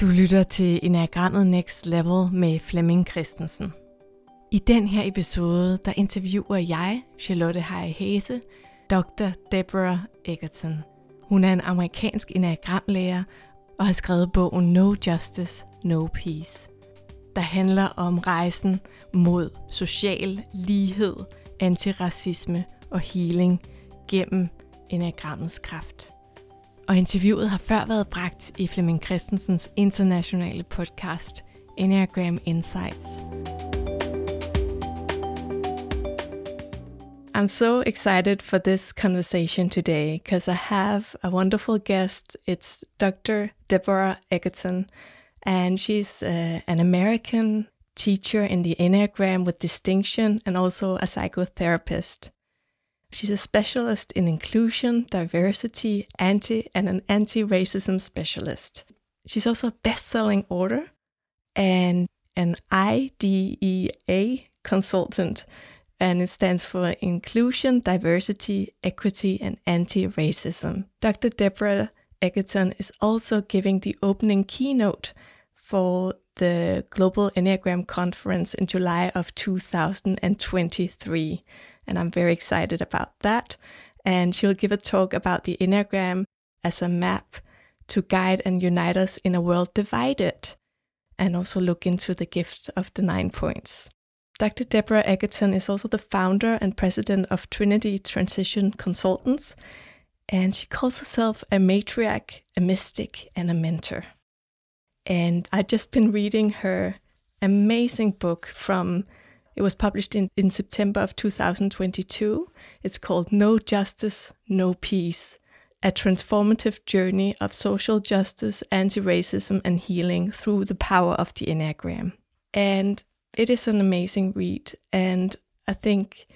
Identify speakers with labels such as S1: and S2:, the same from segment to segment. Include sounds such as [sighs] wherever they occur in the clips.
S1: Du lytter til Enagrammet Next Level med Flemming Christensen. I den her episode, der interviewer jeg, Charlotte Harry Hase, Dr. Deborah Egerton. Hun er en amerikansk enagramlærer og har skrevet bogen No Justice, No Peace, der handler om rejsen mod social lighed, antiracisme og healing gennem enagrammets kraft. Og interviewet har før været bragt i Flemming Christensens internationale podcast Enneagram Insights. I'm so excited for this conversation today because I have a wonderful guest. It's Dr. Deborah Egerton, and she's uh, an American teacher in the Enneagram with distinction and also a psychotherapist. She's a specialist in inclusion, diversity, anti and an anti-racism specialist. She's also a best-selling author and an IDEA consultant, and it stands for Inclusion, Diversity, Equity, and Anti-Racism. Dr. Deborah Egerton is also giving the opening keynote for the Global Enneagram Conference in July of 2023 and I'm very excited about that. And she'll give a talk about the Enneagram as a map to guide and unite us in a world divided, and also look into the gifts of the nine points. Dr. Deborah Egerton is also the founder and president of Trinity Transition Consultants, and she calls herself a matriarch, a mystic, and a mentor. And I've just been reading her amazing book from it was published in, in September of 2022. It's called Know Justice, Know Peace A Transformative Journey of Social Justice, Anti Racism, and Healing Through the Power of the Enneagram. And it is an amazing read. And I think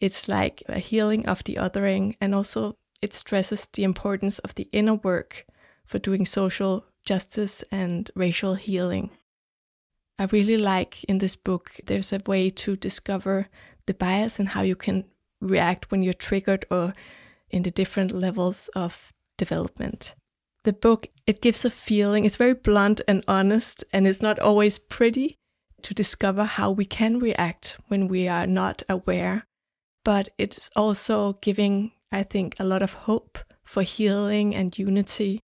S1: it's like a healing of the othering. And also, it stresses the importance of the inner work for doing social justice and racial healing. I really like in this book, there's a way to discover the bias and how you can react when you're triggered or in the different levels of development. The book, it gives a feeling, it's very blunt and honest, and it's not always pretty to discover how we can react when we are not aware. But it's also giving, I think, a lot of hope for healing and unity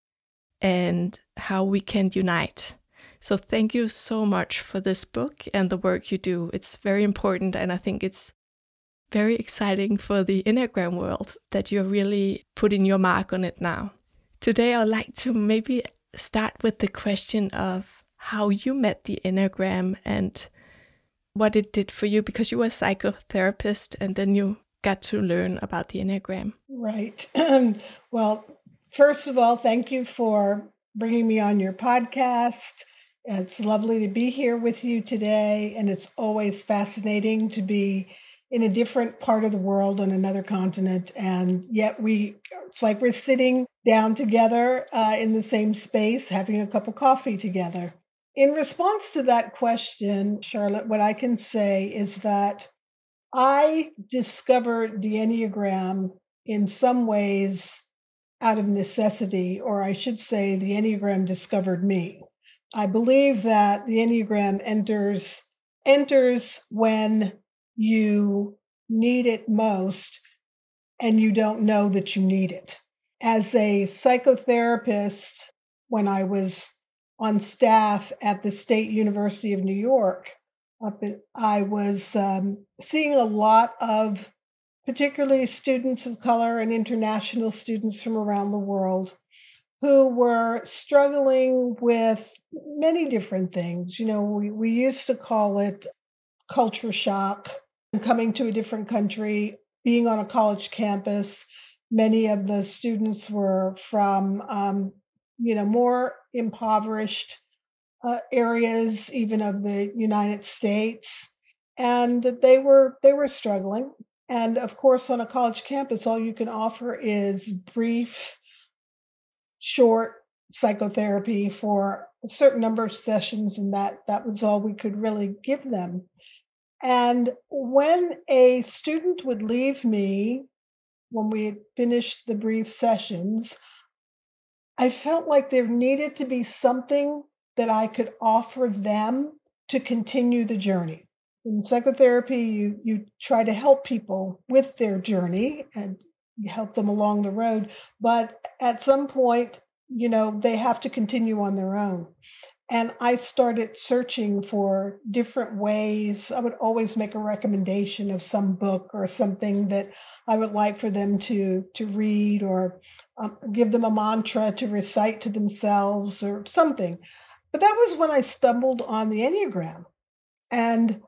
S1: and how we can unite so thank you so much for this book and the work you do. It's very important, and I think it's very exciting for the Enneagram world that you're really putting your mark on it now. Today, I'd like to maybe start with the question of how you met the Enneagram and what it did for you because you were a psychotherapist and then you got to learn about the Enneagram.
S2: Right. [clears throat] well, first of all, thank you for bringing me on your podcast. It's lovely to be here with you today, and it's always fascinating to be in a different part of the world on another continent, and yet we it's like we're sitting down together uh, in the same space, having a cup of coffee together. In response to that question, Charlotte, what I can say is that I discovered the Enneagram in some ways out of necessity, or I should say, the Enneagram discovered me. I believe that the Enneagram enters enters when you need it most and you don't know that you need it. As a psychotherapist, when I was on staff at the State University of New York, up in, I was um, seeing a lot of particularly students of color and international students from around the world who were struggling with many different things. You know, we, we used to call it culture shock, coming to a different country, being on a college campus. Many of the students were from, um, you know, more impoverished uh, areas, even of the United States, and they were they were struggling. And of course, on a college campus, all you can offer is brief short psychotherapy for a certain number of sessions and that that was all we could really give them and when a student would leave me when we had finished the brief sessions i felt like there needed to be something that I could offer them to continue the journey. In psychotherapy, you, you try to help people with their journey and help them along the road. But at some point, you know, they have to continue on their own. And I started searching for different ways. I would always make a recommendation of some book or something that I would like for them to, to read or um, give them a mantra to recite to themselves or something. But that was when I stumbled on the Enneagram. And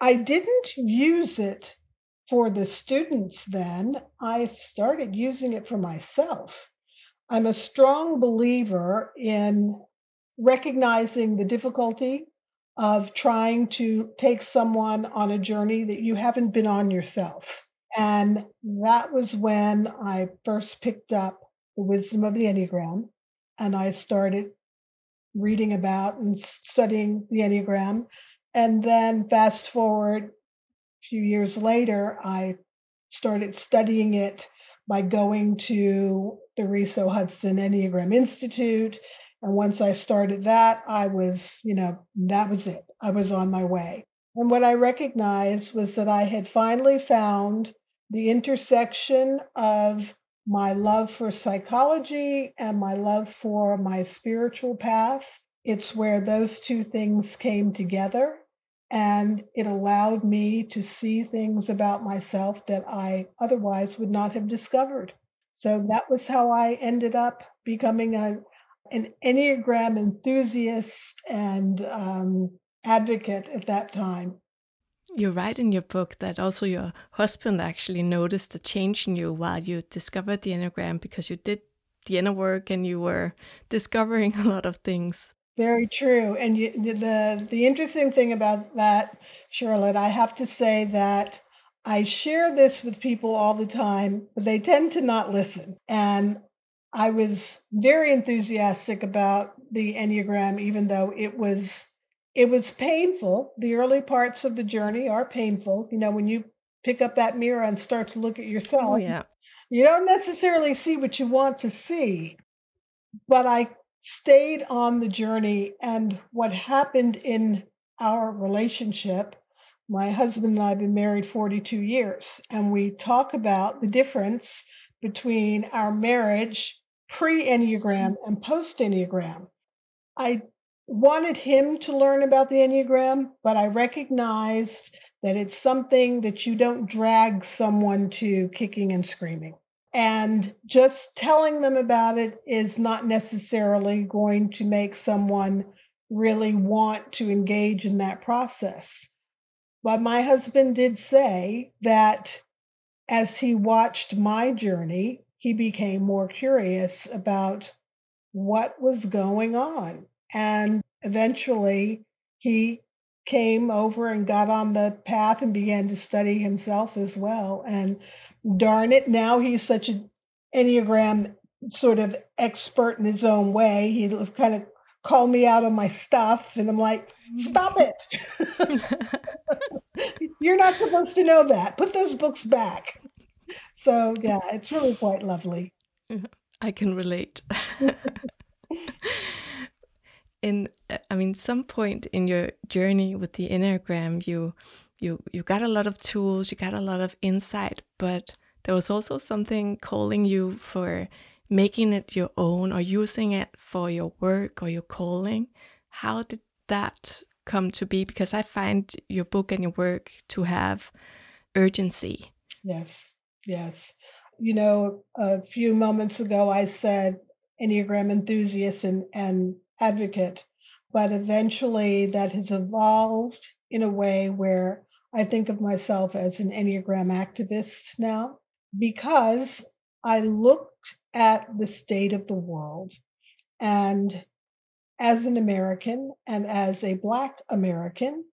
S2: I didn't use it for the students then. I started using it for myself. I'm a strong believer in recognizing the difficulty of trying to take someone on a journey that you haven't been on yourself. And that was when I first picked up the wisdom of the Enneagram and I started reading about and studying the Enneagram. And then fast forward few years later, I started studying it by going to the Riso Hudson Enneagram Institute. And once I started that, I was, you know, that was it. I was on my way. And what I recognized was that I had finally found the intersection of my love for psychology and my love for my spiritual path. It's where those two things came together. And it allowed me to see things about myself that I otherwise would not have discovered. So that was how I ended up becoming a, an Enneagram enthusiast and um, advocate at that time.
S1: You write in your book that also your husband actually noticed a change in you while you discovered the Enneagram because you did the inner work and you were discovering [laughs] a lot of things.
S2: Very true. And you, the the interesting thing about that, Charlotte, I have to say that I share this with people all the time, but they tend to not listen. And I was very enthusiastic about the Enneagram, even though it was it was painful. The early parts of the journey are painful. You know, when you pick up that mirror and start to look at oh, yourself, oh, yeah. you don't necessarily see what you want to see. But I stayed on the journey, and what happened in our relationship, my husband and I have been married 42 years, and we talk about the difference between our marriage pre Enneagram mm-hmm. and post Enneagram. I wanted him to learn about the Enneagram, but I recognized that it's something that you don't drag someone to kicking and screaming. And just telling them about it is not necessarily going to make someone really want to engage in that process. But my husband did say that as he watched my journey, he became more curious about what was going on. And eventually he came over and got on the path and began to study himself as well. And darn it, now he's such an Enneagram sort of expert in his own way. He kind of called me out on my stuff, and I'm like, stop mm. it. [laughs] You're not supposed to know that. Put those books back. So, yeah, it's really quite lovely. [laughs]
S1: I can relate [laughs] in i mean some point in your journey with the enneagram you you you got a lot of tools you got a lot of insight but there was also something calling you for making it your own or using it for your work or your calling. How did that come to be? Because i find your book and your work to have urgency.
S2: Yes yes. You know a few moments ago i said enneagram enthusiast and and advocate, but eventually that has evolved in a way where I think of myself as an Enneagram activist now because I looked at the state of the world and as an American and as a Black American,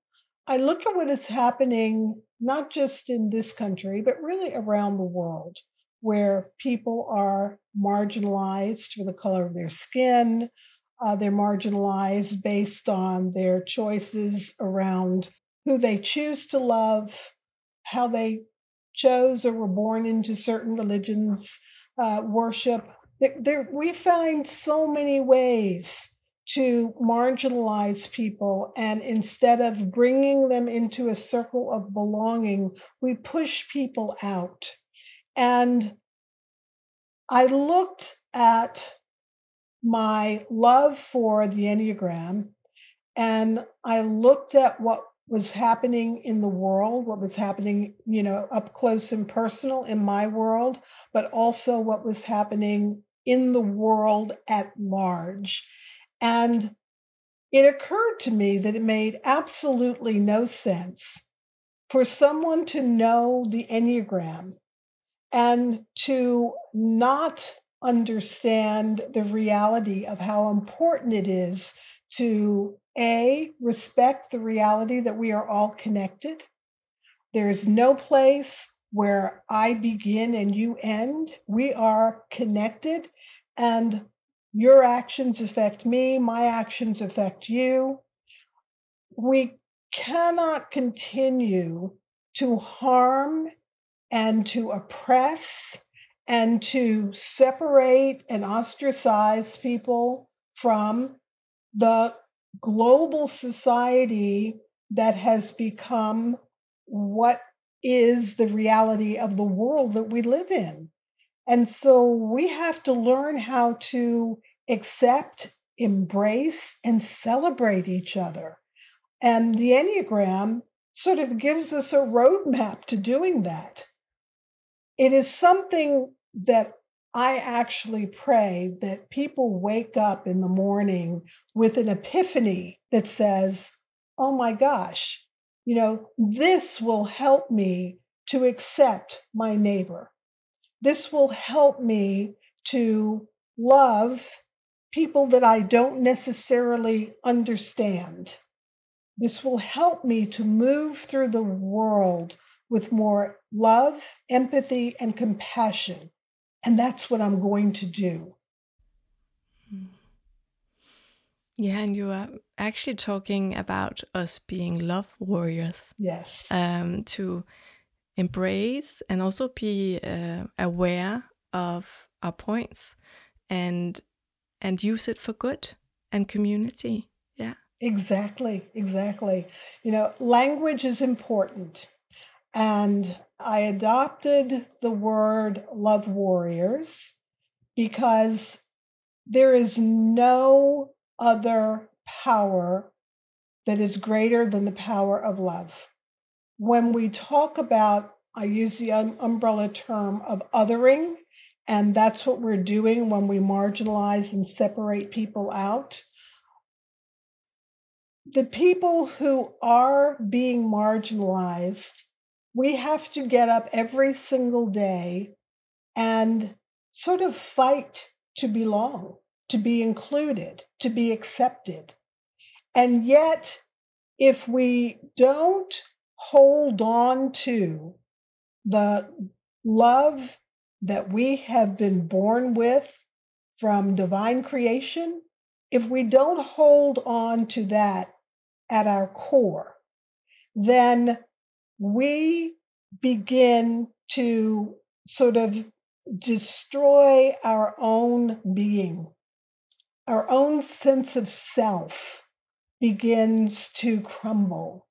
S2: I look at what is happening not just in this country, but really around the world, where people are marginalized for the color of their skin, uh, they're marginalized based on their choices around who they choose to love, how they chose or were born into certain religions, uh, worship. There, there, we find so many ways to marginalize people. And instead of bringing them into a circle of belonging, we push people out. And I looked at my love for the Enneagram and I looked at what was happening in the world, what was happening, you know, up close and personal in my world, but also what was happening in the world at large. And it occurred to me that it made absolutely no sense for someone to know the Enneagram and to not understand the reality of how important it is to a, respect the reality that we are all connected. There is no place where I begin and you end. We are connected, and your actions affect me, my actions affect you. We cannot continue to harm and to oppress and to separate and ostracize people from the global society that has become what is the reality of the world that we live in. And so we have to learn how to accept, embrace, and celebrate each other. And the Enneagram sort of gives us a roadmap to doing that. It is something that I actually pray that people wake up in the morning with an epiphany that says, oh my gosh, you know, this will help me to accept my neighbor. This will help me to love people that I don't necessarily understand. This will help me to move through the world with more love, empathy, and compassion and that's what I'm going to do.
S1: Yeah, and you are actually talking about us being love warriors.
S2: Yes.
S1: Um, to embrace and also be uh, aware of our points and and use it for good and community. Yeah.
S2: Exactly, exactly. You know, language is important. And I adopted the word love warriors because there is no other power that is greater than the power of love. When we talk about, I use the um, umbrella term of othering, and that's what we're doing when we marginalize and separate people out. The people who are being marginalized we have to get up every single day and sort of fight to belong, to be included, to be accepted. And yet, if we don't hold on to the love that we have been born with from divine creation, if we don't hold on to that at our core, then we begin to sort of destroy our own being. Our own sense of self begins to crumble.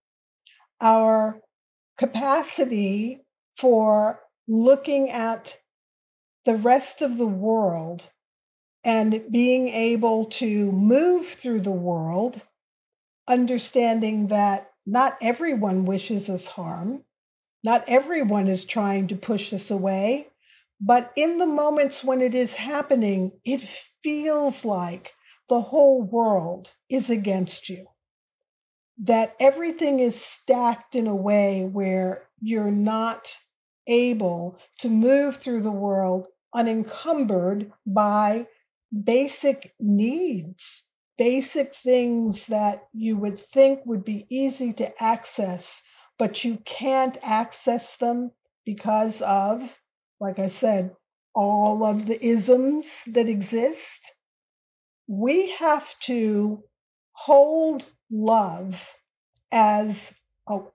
S2: Our capacity for looking at the rest of the world and being able to move through the world, understanding that not everyone wishes us harm. Not everyone is trying to push us away. But in the moments when it is happening, it feels like the whole world is against you. That everything is stacked in a way where you're not able to move through the world unencumbered by basic needs basic things that you would think would be easy to access, but you can't access them because of, like I said, all of the isms that exist. We have to hold love as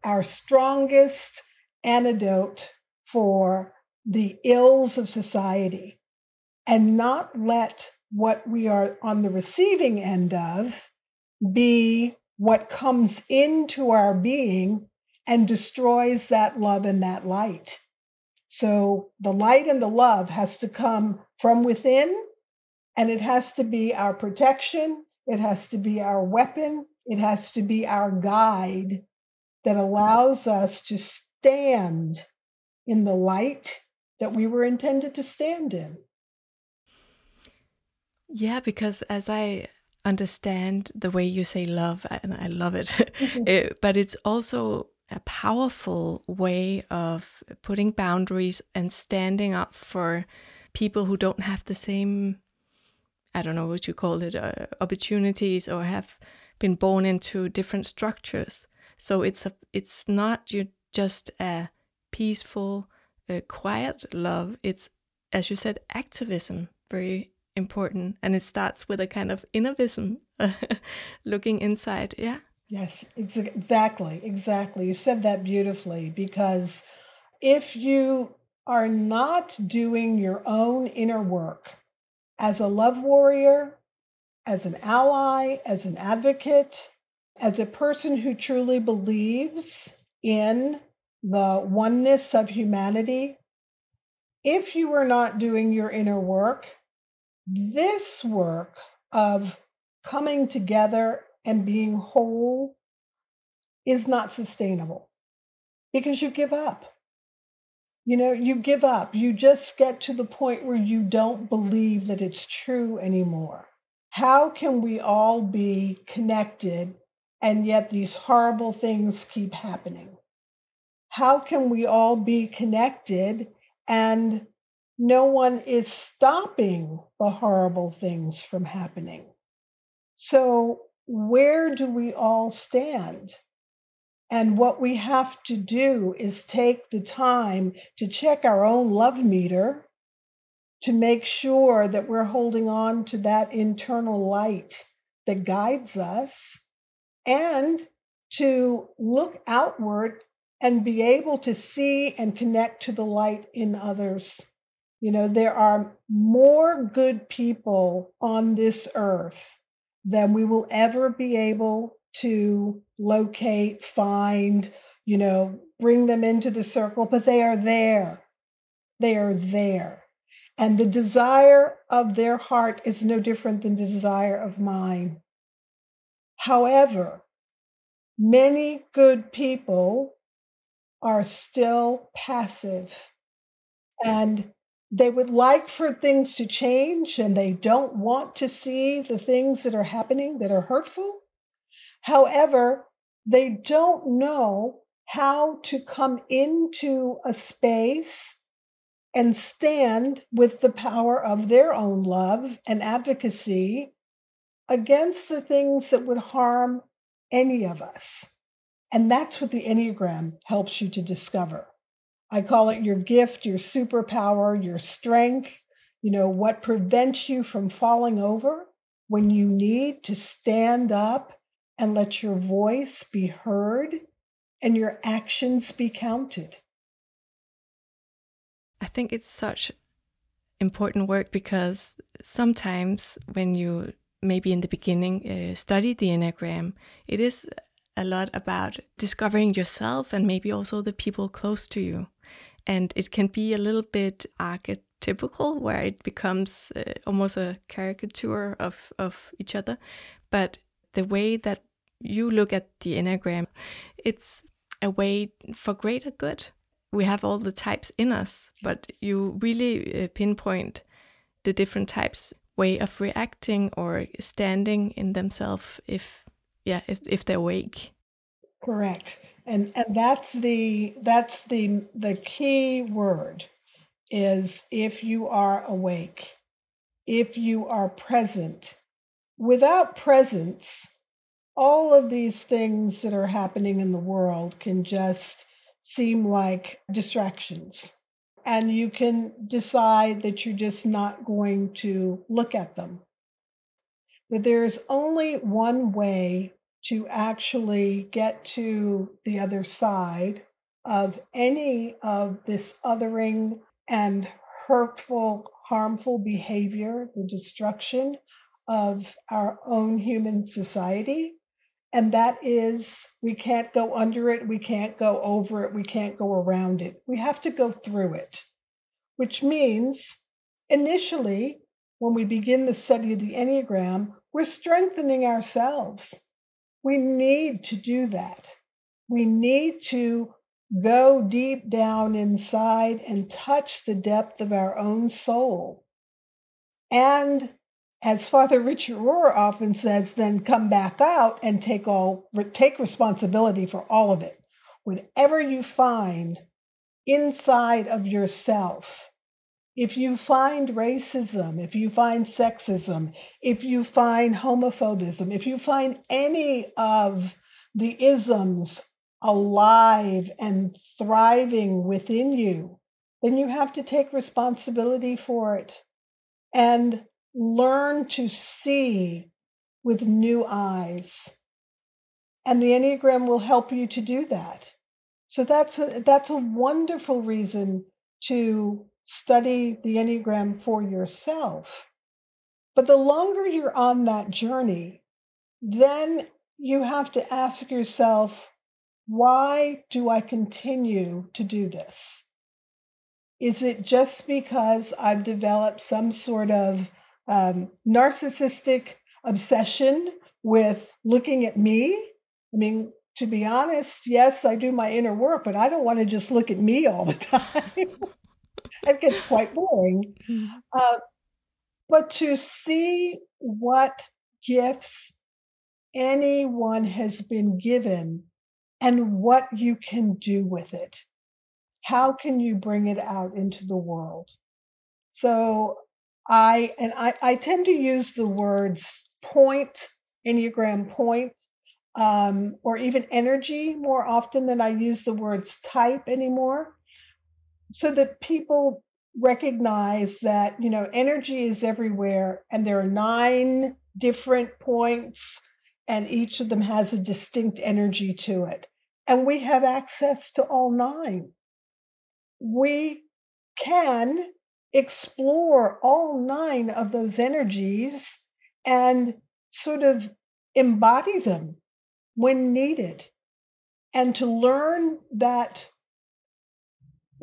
S2: our strongest antidote for the ills of society and not let what we are on the receiving end of be what comes into our being and destroys that love and that light. So the light and the love has to come from within, and it has to be our protection, it has to be our weapon, it has to be our guide that allows us to stand in the light that we were intended to stand in.
S1: Yeah, because as I understand the way you say love, and I love it, [laughs] mm-hmm. it but it's also a powerful way of putting boundaries and standing up for people who don't have the same i don't know what you call it uh, opportunities or have been born into different structures so it's a it's not you just a peaceful uh, quiet love it's as you said activism very important and it starts with a kind of innovism [laughs] looking inside yeah
S2: Yes, exactly, exactly. You said that beautifully because if you are not doing your own inner work as a love warrior, as an ally, as an advocate, as a person who truly believes in the oneness of humanity, if you are not doing your inner work, this work of coming together and being whole is not sustainable because you give up. You know, you give up. You just get to the point where you don't believe that it's true anymore. How can we all be connected and yet these horrible things keep happening? How can we all be connected and no one is stopping the horrible things from happening? So, where do we all stand? And what we have to do is take the time to check our own love meter to make sure that we're holding on to that internal light that guides us and to look outward and be able to see and connect to the light in others. You know, there are more good people on this earth than we will ever be able to locate, find, you know, bring them into the circle, but they are there. They are there. And the desire of their heart is no different than the desire of mine. However, many good people are still passive and they would like for things to change and they don't want to see the things that are happening that are hurtful. However, they don't know how to come into a space and stand with the power of their own love and advocacy against the things that would harm any of us. And that's what the Enneagram helps you to discover. I call it your gift, your superpower, your strength, you know, what prevents you from falling over when you need to stand up and let your voice be heard and your actions be counted.
S1: I think it's such important work because sometimes when you maybe in the beginning uh, study the Enneagram, it is a lot about discovering yourself and maybe also the people close to you and it can be a little bit archetypical where it becomes uh, almost a caricature of of each other. But the way that you look at the enneagram it's a way for greater good. We have all the types in us but you really uh, pinpoint the different types way of reacting or standing in themselves if yeah if, if they're awake.
S2: Correct and and that's the that's the the key word is if you are awake if you are present. Without presence all of these things that are happening in the world can just seem like distractions. And you can decide that you're just not going to look at them. That there's only one way to actually get to the other side of any of this othering and hurtful, harmful behavior, the destruction of our own human society. And that is, we can't go under it, we can't go over it, we can't go around it. We have to go through it, which means initially, when we begin the study of the Enneagram, we're strengthening ourselves. We need to do that. We need to go deep down inside and touch the depth of our own soul. And as Father Richard Rohr often says, then come back out and take all take responsibility for all of it. Whatever you find inside of yourself, if you find racism, if you find sexism, if you find homophobism, if you find any of the isms alive and thriving within you, then you have to take responsibility for it and learn to see with new eyes. And the Enneagram will help you to do that. So that's a, that's a wonderful reason to study the Enneagram for yourself. But the longer you're on that journey, then you have to ask yourself why do I continue to do this? Is it just because I've developed some sort of um, narcissistic obsession with looking at me? I mean, to be honest, yes, I do my inner work, but I don't want to just look at me all the [laughs] time. It gets quite boring. Hmm. Uh, but to see what gifts anyone has been given and what you can do with it. How can you bring it out into the world? So I and I, I tend to use the words point, Enneagram point, um, or even energy more often than I use the words type anymore. So that people recognize that, you know, energy is everywhere and there are nine different points and each of them has a distinct energy to it. And we have access to all nine. We can explore all nine of those energies and sort of embody them when needed. And to learn that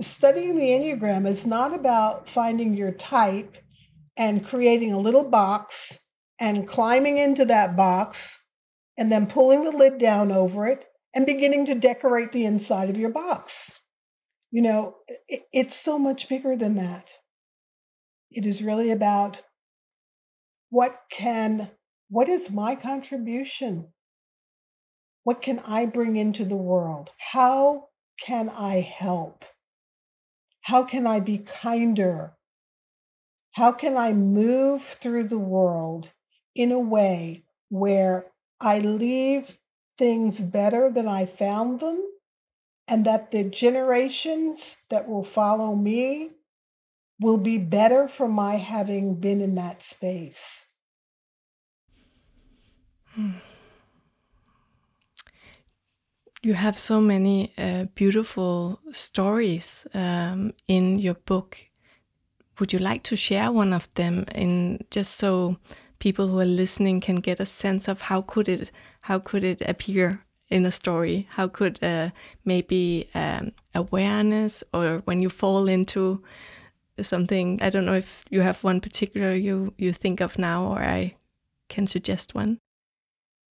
S2: studying the Enneagram is not about finding your type and creating a little box and climbing into that box and then pulling the lid down over it and beginning to decorate the inside of your box. You know, it, it's so much bigger than that. It is really about what can, what is my contribution? What can I bring into the world? How can I help? How can I be kinder? How can I move through the world in a way where I leave things better than I found them, and that the generations that will follow me will be better for my having been in that space. Hmm.
S1: You have so many uh, beautiful stories um, in your book. Would you like to share one of them in just so people who are listening can get a sense of how could it how could it appear in a story? How could uh, maybe um, awareness or when you fall into something? I don't know if you have one particular you you think of now, or I can suggest one.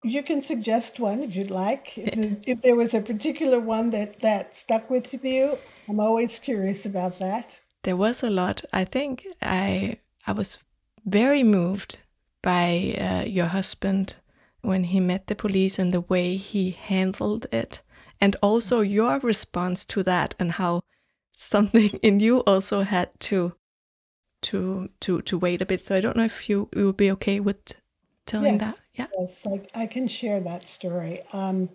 S2: You can suggest one if you'd like. If, if there was a particular one that that stuck with you, I'm always curious about that.
S1: There was a lot. I think I I was very moved by uh, your husband when he met the police and the way he handled it, and also your response to that and how something [laughs] in you also had to to to to wait a bit. So I don't know if you you would be okay with telling
S2: yes,
S1: that. Yeah.
S2: Yes, I, I can share that story. Um,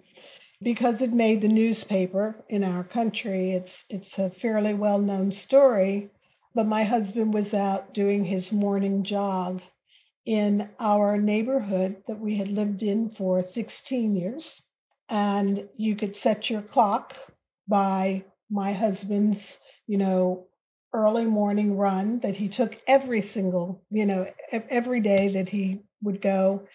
S2: because it made the newspaper in our country, it's it's a fairly well known story. But my husband was out doing his morning jog in our neighborhood that we had lived in for 16 years. And you could set your clock by my husband's, you know, early morning run that he took every single, you know, every day that he would go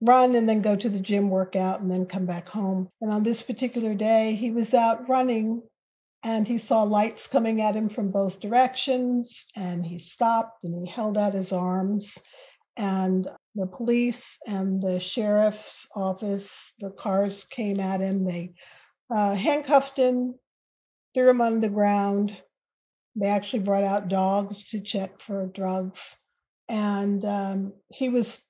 S2: run and then go to the gym workout and then come back home. And on this particular day, he was out running and he saw lights coming at him from both directions and he stopped and he held out his arms. And the police and the sheriff's office the cars came at him. They uh, handcuffed him threw him on the ground. They actually brought out dogs to check for drugs. And um, he was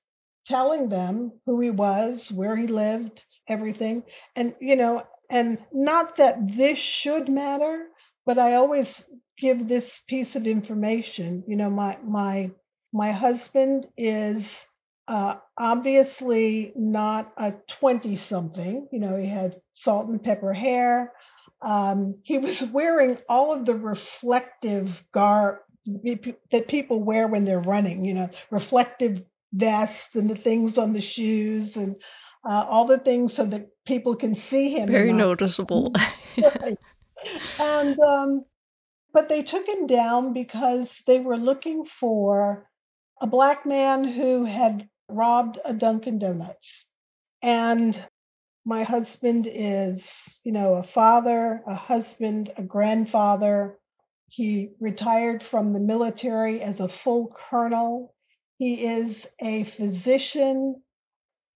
S2: telling them who he was where he lived everything and you know and not that this should matter, but I always give this piece of information. You know, my my my husband is uh, obviously not a 20 something. You know, he had salt and pepper hair. Um, he was [laughs] wearing all of the reflective garb that people wear when they're running, you know, reflective vests and the things on the shoes and uh, all the things so that people can see him.
S1: Very noticeable. [laughs]
S2: and um, but they took him down because they were looking for a black man who had robbed a Dunkin' Donuts. And my husband is, you know, a father, a husband, a grandfather. He retired from the military as a full colonel. He is a physician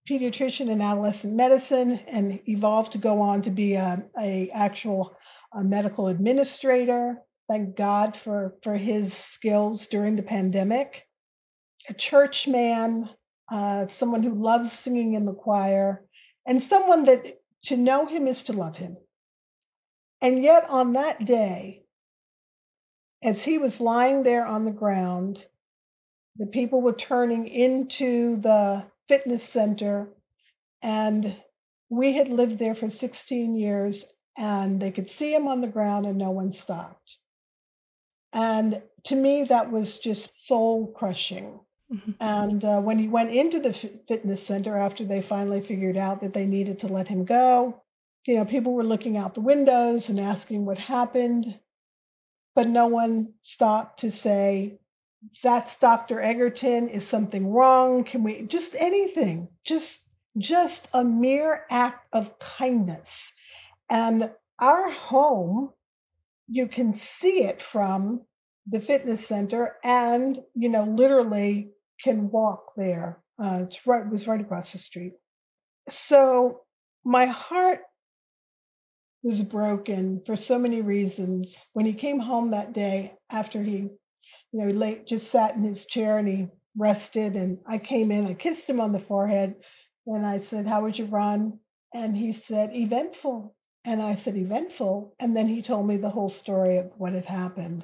S2: pediatrician in adolescent medicine and evolved to go on to be a, a actual a medical administrator. Thank God for, for his skills during the pandemic. A church man, uh, someone who loves singing in the choir, and someone that to know him is to love him. And yet, on that day, as he was lying there on the ground, the people were turning into the fitness center. And we had lived there for 16 years, and they could see him on the ground, and no one stopped. And to me, that was just soul crushing. Mm-hmm. And uh, when he went into the f- fitness center after they finally figured out that they needed to let him go, you know, people were looking out the windows and asking what happened, but no one stopped to say, that's Dr. Egerton. Is something wrong? Can we just anything? Just just a mere act of kindness. And our home, you can see it from the fitness center and, you know, literally can walk there. Uh, it's right, it was right across the street. So my heart was broken for so many reasons. When he came home that day after he you know, he just sat in his chair and he rested. And I came in, I kissed him on the forehead, and I said, How was your run? And he said, Eventful. And I said, Eventful. And then he told me the whole story of what had happened.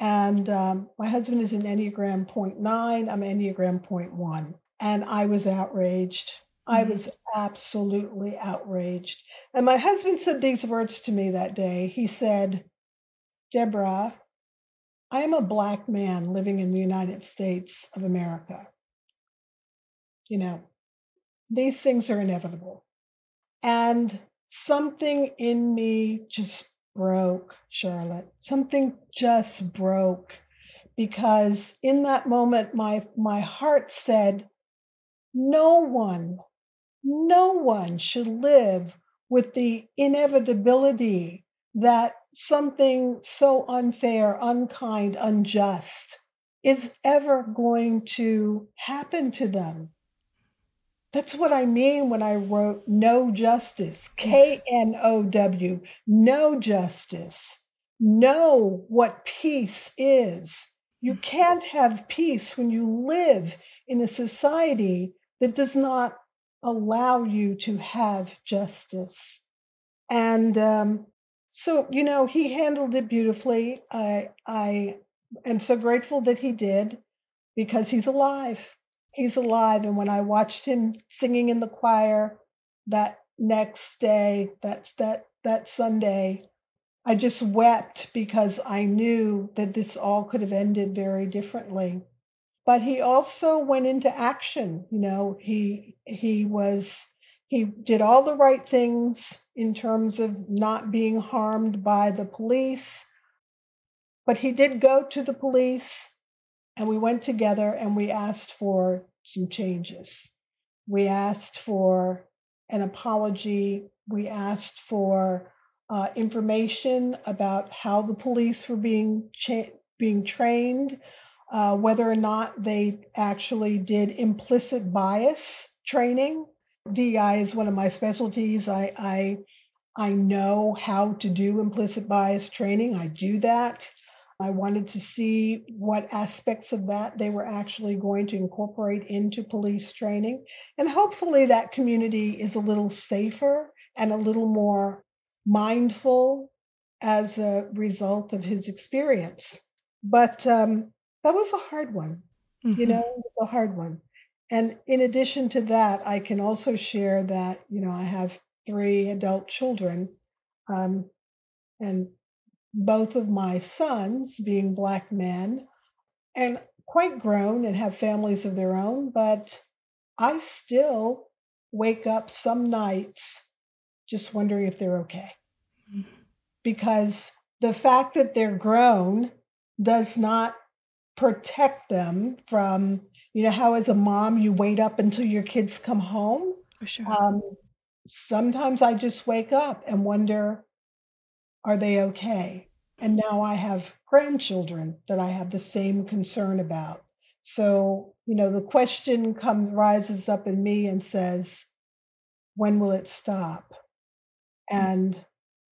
S2: And um, my husband is an Enneagram 0.9, I'm Enneagram 0.1. And I was outraged. I mm-hmm. was absolutely outraged. And my husband said these words to me that day. He said, Deborah, I am a Black man living in the United States of America. You know, these things are inevitable. And something in me just broke, Charlotte. Something just broke because in that moment, my, my heart said, no one, no one should live with the inevitability that something so unfair, unkind, unjust is ever going to happen to them. That's what I mean when I wrote no justice, K N O W, no justice. Know what peace is. You mm. can't have peace when you live in a society that does not allow you to have justice. And um, so, you know, he handled it beautifully. I I am so grateful that he did because he's alive. He's alive. And when I watched him singing in the choir that next day, that's that that Sunday, I just wept because I knew that this all could have ended very differently. But he also went into action, you know, he he was he did all the right things in terms of not being harmed by the police. But he did go to the police and we went together and we asked for some changes. We asked for an apology. We asked for uh, information about how the police were being cha- being trained, uh, whether or not they actually did implicit bias training. DI is one of my specialties. I, I I know how to do implicit bias training. I do that. I wanted to see what aspects of that they were actually going to incorporate into police training. And hopefully, that community is a little safer and a little more mindful as a result of his experience. But um, that was a hard one. Mm-hmm. You know, it was a hard one. And in addition to that, I can also share that, you know, I have three adult children. Um, and both of my sons being black men and quite grown and have families of their own, but I still wake up some nights just wondering if they're okay. Because the fact that they're grown does not protect them from, you know, how as a mom you wait up until your kids come home.
S1: For sure.
S2: Um, sometimes I just wake up and wonder, are they okay? And now I have grandchildren that I have the same concern about. So, you know, the question comes rises up in me and says, when will it stop? And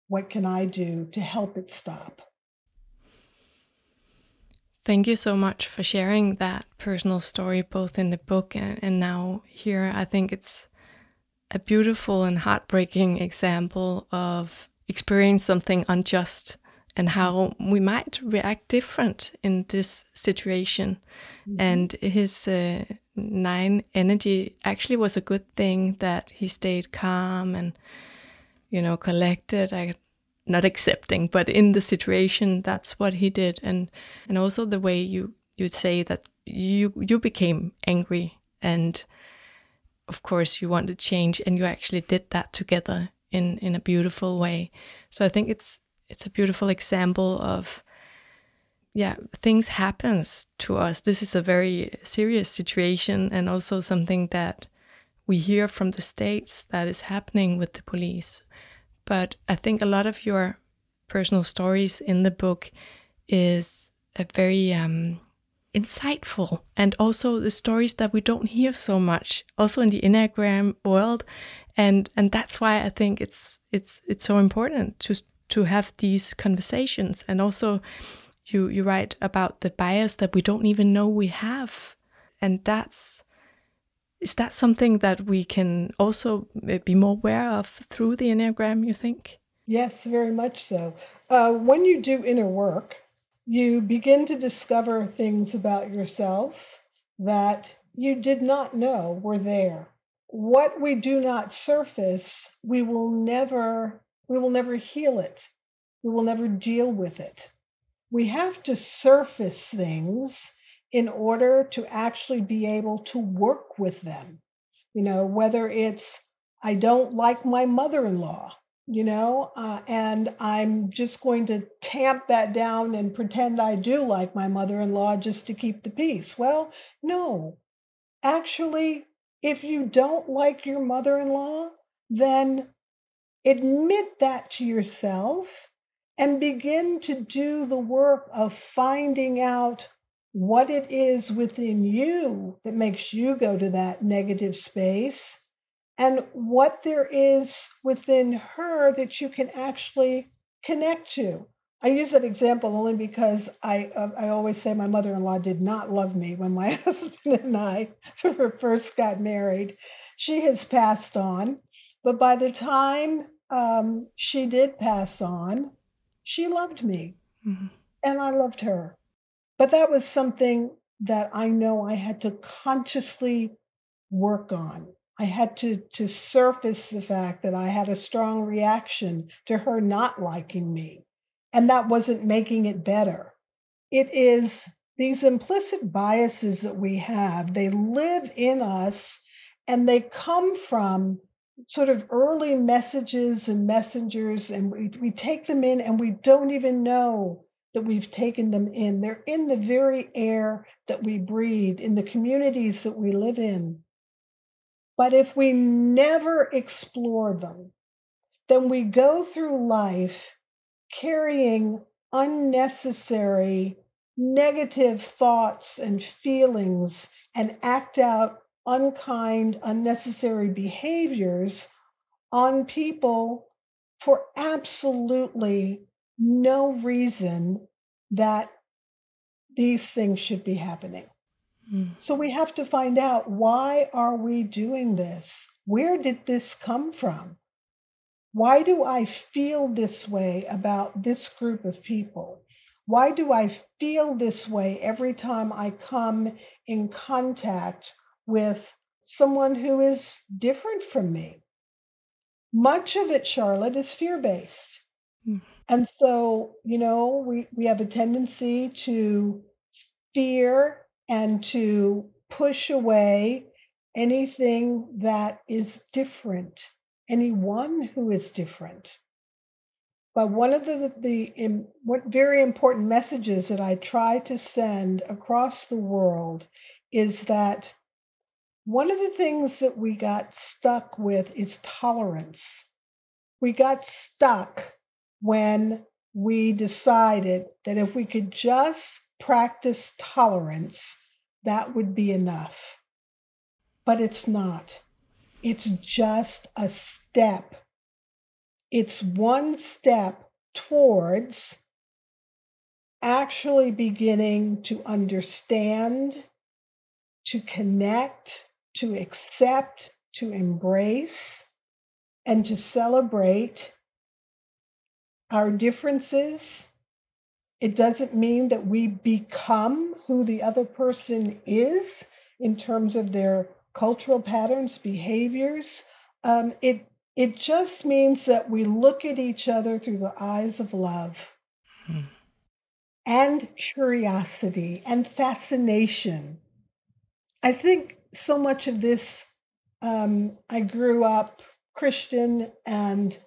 S2: what can I do to help it stop?
S1: Thank you so much for sharing that personal story, both in the book and, and now here. I think it's a beautiful and heartbreaking example of experiencing something unjust and how we might react different in this situation. Mm-hmm. And his uh, nine energy actually was a good thing that he stayed calm and, you know, collected. I, not accepting, but in the situation, that's what he did. And and also the way you you say that you you became angry and of course you want to change and you actually did that together in in a beautiful way. So i think it's it's a beautiful example of yeah things happens to us. This is a very serious situation and also something that we hear from the states that is happening with the police but i think a lot of your personal stories in the book is a very um, insightful and also the stories that we don't hear so much also in the enneagram world. And and that's why i think it's it's it's so important to to have these conversations. And also you you write about the bias that we don't even know we have. And that's is that something that we can also be more aware of through the enneagram you think
S2: yes very much so uh, when you do inner work you begin to discover things about yourself that you did not know were there. What we do not surface, we will never we will never heal it. We will never deal with it. We have to surface things in order to actually be able to work with them. You know, whether it's I don't like my mother-in-law you know, uh, and I'm just going to tamp that down and pretend I do like my mother in law just to keep the peace. Well, no. Actually, if you don't like your mother in law, then admit that to yourself and begin to do the work of finding out what it is within you that makes you go to that negative space and what there is within her that you can actually connect to. I use that example only because I uh, I always say my mother-in-law did not love me when my [laughs] husband and I first got married. She has passed on, but by the time um, she did pass on, she loved me, mm-hmm. and I loved her. But that was something that I know I had to consciously work on. I had to to surface the fact that I had a strong reaction to her not liking me. And that wasn't making it better. It is these implicit biases that we have, they live in us and they come from sort of early messages and messengers, and we, we take them in and we don't even know that we've taken them in. They're in the very air that we breathe, in the communities that we live in. But if we never explore them, then we go through life carrying unnecessary negative thoughts and feelings and act out unkind, unnecessary behaviors on people for absolutely no reason that these things should be happening. Mm. So we have to find out why are we doing this? Where did this come from? Why do I feel this way about this group of people? Why do I feel this way every time I come in contact with someone who is different from me? Much of it, Charlotte, is fear based. And so, you know, we, we have a tendency to fear and to push away anything that is different anyone who is different. But one of the, the, the very important messages that I try to send across the world is that one of the things that we got stuck with is tolerance. We got stuck when we decided that if we could just practice tolerance, that would be enough. But it's not. It's just a step. It's one step towards actually beginning to understand, to connect, to accept, to embrace, and to celebrate our differences. It doesn't mean that we become who the other person is in terms of their cultural patterns, behaviors. Um, it it just means that we look at each other through the eyes of love hmm. and curiosity and fascination. I think so much of this. Um, I grew up Christian, and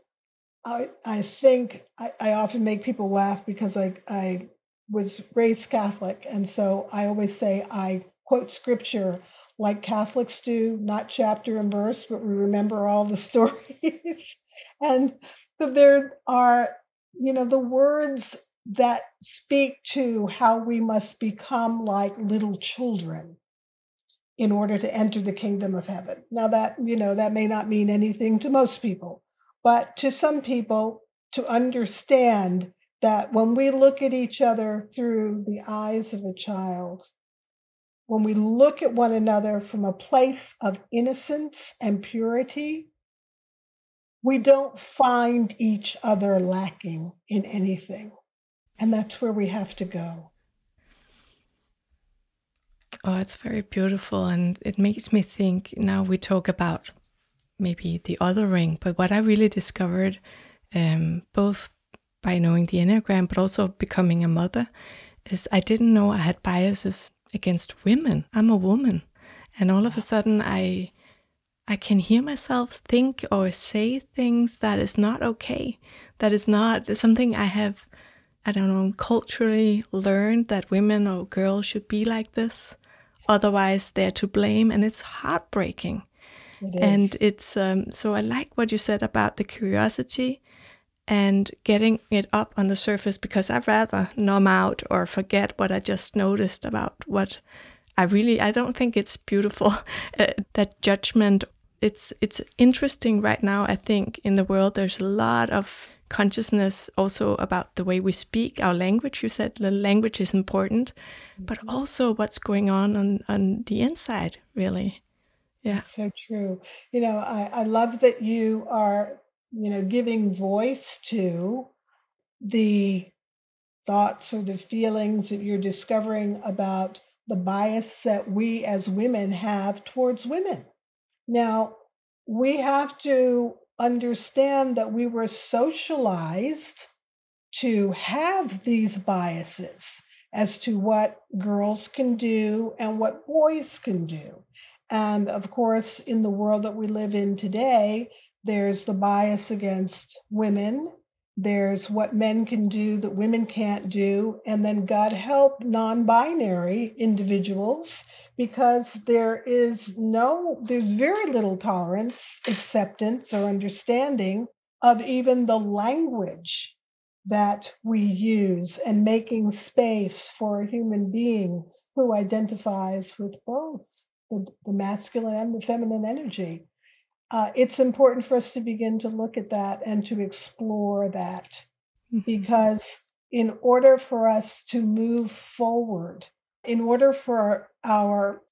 S2: I I think I, I often make people laugh because I I was raised Catholic, and so I always say I quote scripture like Catholics do, not chapter and verse, but we remember all the [laughs] stories. and that there are, you know, the words that speak to how we must become like little children in order to enter the kingdom of heaven. Now that, you know, that may not mean anything to most people, but to some people to understand that when we look at each other through the eyes of a child, when we look at one another from a place of innocence and purity, we don't find each other lacking in anything. And that's where we have to go.
S1: Oh, it's very beautiful. And it makes me think now we talk about maybe the other ring. but what I really discovered, um, both by knowing the Enneagram, but also becoming a mother, is I didn't know I had biases against women. I'm a woman. And all of a sudden I I can hear myself think or say things that is not okay. That is not something I have I don't know, culturally learned that women or girls should be like this. Otherwise, they're to blame, and it's heartbreaking. It and it's um, so I like what you said about the curiosity and getting it up on the surface because I'd rather numb out or forget what I just noticed about what I really I don't think it's beautiful [laughs] uh, that judgment. It's it's interesting right now I think in the world there's a lot of consciousness also about the way we speak our language you said the language is important but mm-hmm. also what's going on on on the inside really
S2: yeah That's so true you know I I love that you are you know, giving voice to the thoughts or the feelings that you're discovering about the bias that we as women have towards women. Now, we have to understand that we were socialized to have these biases as to what girls can do and what boys can do. And of course, in the world that we live in today, there's the bias against women there's what men can do that women can't do. And then God help non binary individuals because there is no, there's very little tolerance, acceptance, or understanding of even the language that we use and making space for a human being who identifies with both the, the masculine and the feminine energy uh, it's important for us to begin to look at that and to explore that mm-hmm. because in order for us to move forward in order for our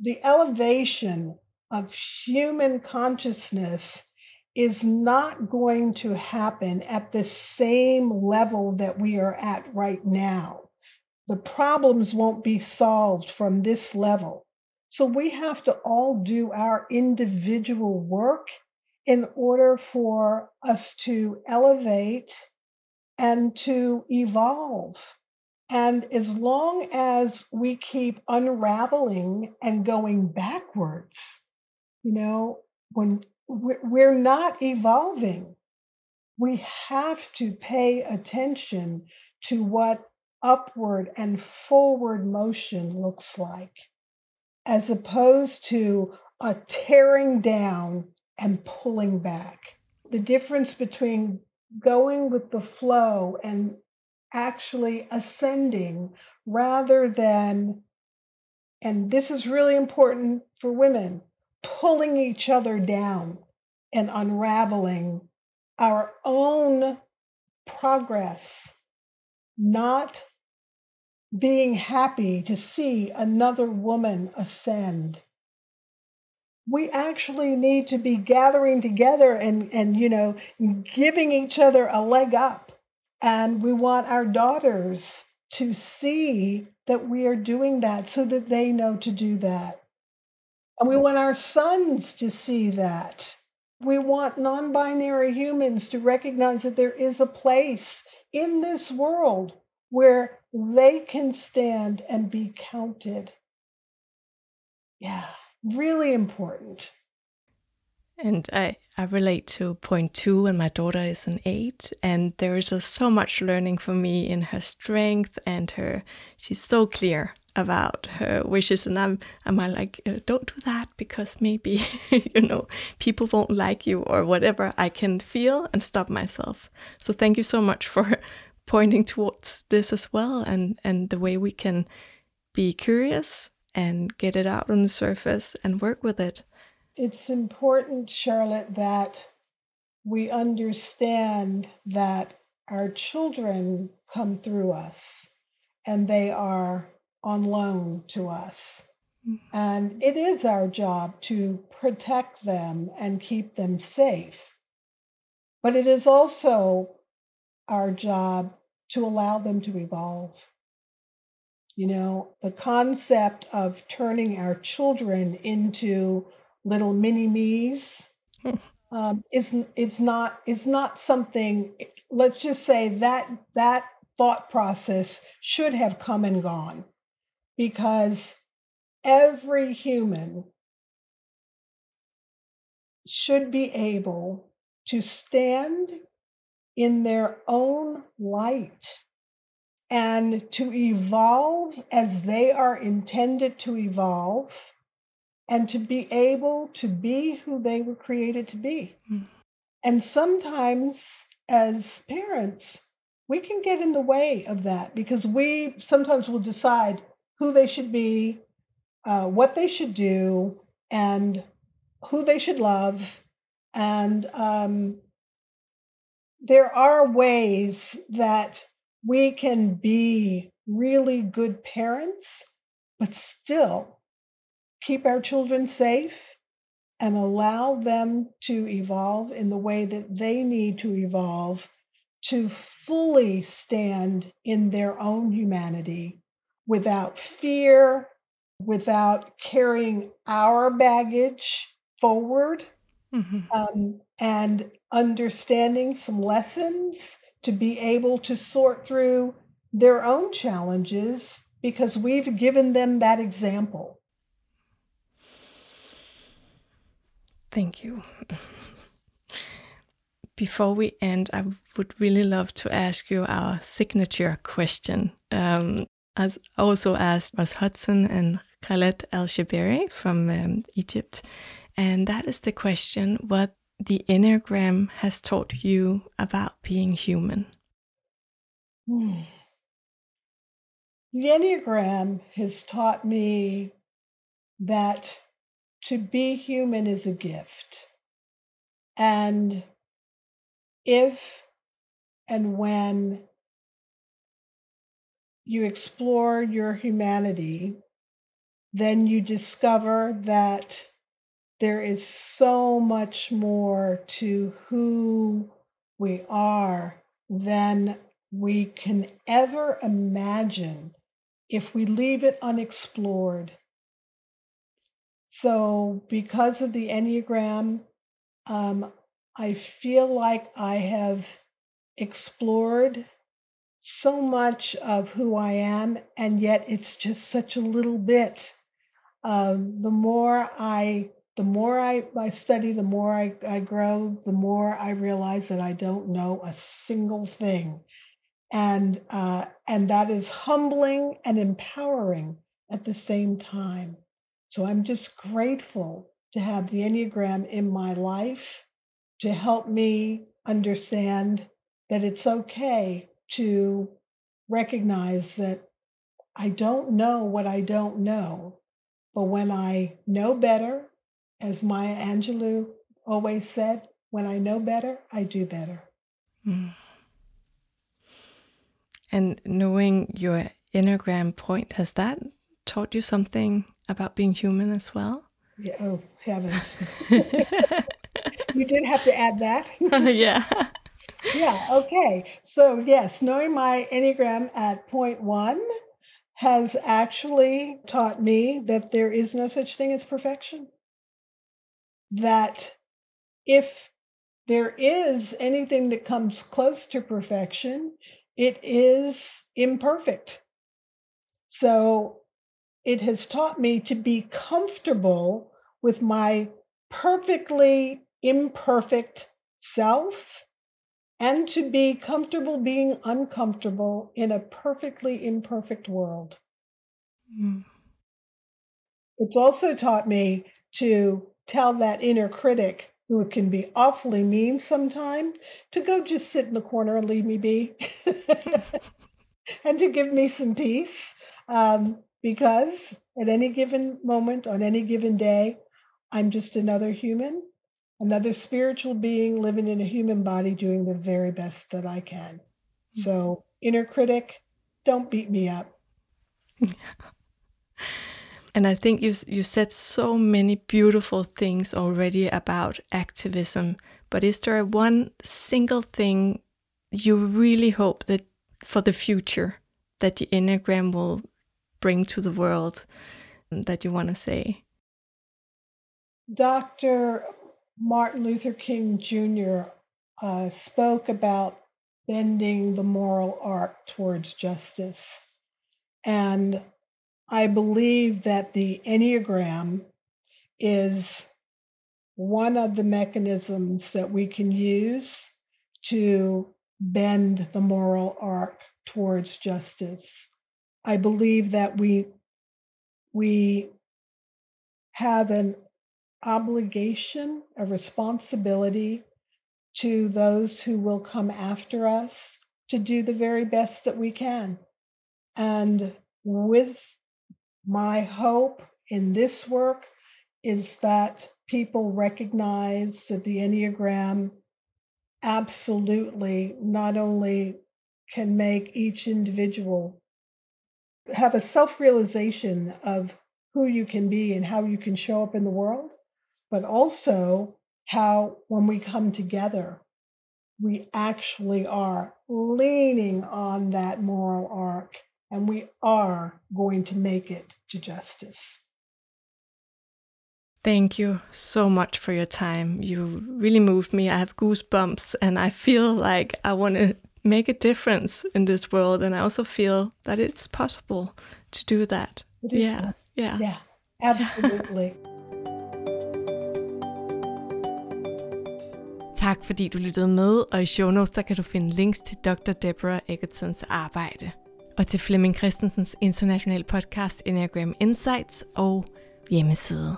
S2: the elevation of human consciousness is not going to happen at the same level that we are at right now. The problems won't be solved from this level. So we have to all do our individual work in order for us to elevate and to evolve. And as long as we keep unraveling and going backwards, you know, when we're not evolving, we have to pay attention to what upward and forward motion looks like as opposed to a tearing down and pulling back. The difference between going with the flow and actually ascending rather than, and this is really important for women, pulling each other down and unraveling our own progress, not being happy to see another woman ascend. We actually need to be gathering together and, and you know, giving each other a leg up. And we want our daughters to see that we are doing that so that they know to do that. And we want our sons to see that. We want non binary humans to recognize that there is a place in this world where they can stand and be counted. Yeah, really important.
S1: And I, I relate to point two, and my daughter is an eight, and there is a, so much learning for me in her strength and her. She's so clear about her wishes, and I'm I'm like, uh, don't do that because maybe [laughs] you know people won't like you or whatever. I can feel and stop myself. So thank you so much for pointing towards this as well and and the way we can be curious and get it out on the surface and work with it.
S2: It's important charlotte that we understand that our children come through us and they are on loan to us. Mm-hmm. and it is our job to protect them and keep them safe. But it is also our job to allow them to evolve. You know, the concept of turning our children into little mini me's um, is it's not it's not something. Let's just say that that thought process should have come and gone, because every human should be able to stand in their own light and to evolve as they are intended to evolve and to be able to be who they were created to be. Mm. And sometimes, as parents, we can get in the way of that because we sometimes will decide who they should be, uh, what they should do, and who they should love. And um, there are ways that we can be really good parents, but still keep our children safe and allow them to evolve in the way that they need to evolve to fully stand in their own humanity without fear, without carrying our baggage forward, mm-hmm. um, and understanding some lessons to be able to sort through their own challenges because we've given them that example.
S1: Thank you. before we end, I would really love to ask you our signature question. Um, as also asked Russ Hudson and Khaled El Shabiri from um, Egypt. And that is the question what the Enneagram has taught you about being human. [sighs]
S2: The Enneagram has taught me that to be human is a gift. And if and when you explore your humanity, then you discover that there is so much more to who we are than we can ever imagine if we leave it unexplored. So, because of the Enneagram, um, I feel like I have explored so much of who I am, and yet it's just such a little bit. Um, the more I the more I, I study, the more I, I grow, the more I realize that I don't know a single thing. And uh, and that is humbling and empowering at the same time. So I'm just grateful to have the Enneagram in my life to help me understand that it's okay to recognize that I don't know what I don't know. But when I know better, as Maya Angelou always said, when I know better, I do better. Mm.
S1: And knowing your Enneagram point, has that taught you something about being human as well?
S2: Yeah, oh, heavens. [laughs] you did have to add that. [laughs]
S1: yeah.
S2: Yeah, okay. So, yes, knowing my Enneagram at point one has actually taught me that there is no such thing as perfection that if there is anything that comes close to perfection, it is imperfect. So it has taught me to be comfortable with my perfectly imperfect self and to be comfortable being uncomfortable in a perfectly imperfect world. Mm. It's also taught me to tell that inner critic who can be awfully mean sometimes to go just sit in the corner and leave me be [laughs] and to give me some peace um, because at any given moment on any given day i'm just another human another spiritual being living in a human body doing the very best that i can so mm-hmm. inner critic don't beat me up [laughs]
S1: And I think you you said so many beautiful things already about activism. But is there one single thing you really hope that for the future that the Enneagram will bring to the world that you want to say?
S2: Dr. Martin Luther King Jr. Uh, spoke about bending the moral arc towards justice. And I believe that the Enneagram is one of the mechanisms that we can use to bend the moral arc towards justice. I believe that we we have an obligation, a responsibility to those who will come after us to do the very best that we can. And with my hope in this work is that people recognize that the Enneagram absolutely not only can make each individual have a self realization of who you can be and how you can show up in the world, but also how, when we come together, we actually are leaning on that moral arc and we are going to make it to justice.
S1: Thank you so much for your time. You really moved me. I have goosebumps and I feel like I want to make a difference in this world. And I also feel that it's possible to do that.
S2: yeah. Possible. Yeah. Yeah. Absolutely. [laughs]
S1: Tak fordi du lyttede med, og i show notes der kan du finde links til Dr. Deborah Egertons arbejde. Og til Flemming Christensens internationale podcast Enneagram Insights og hjemmeside.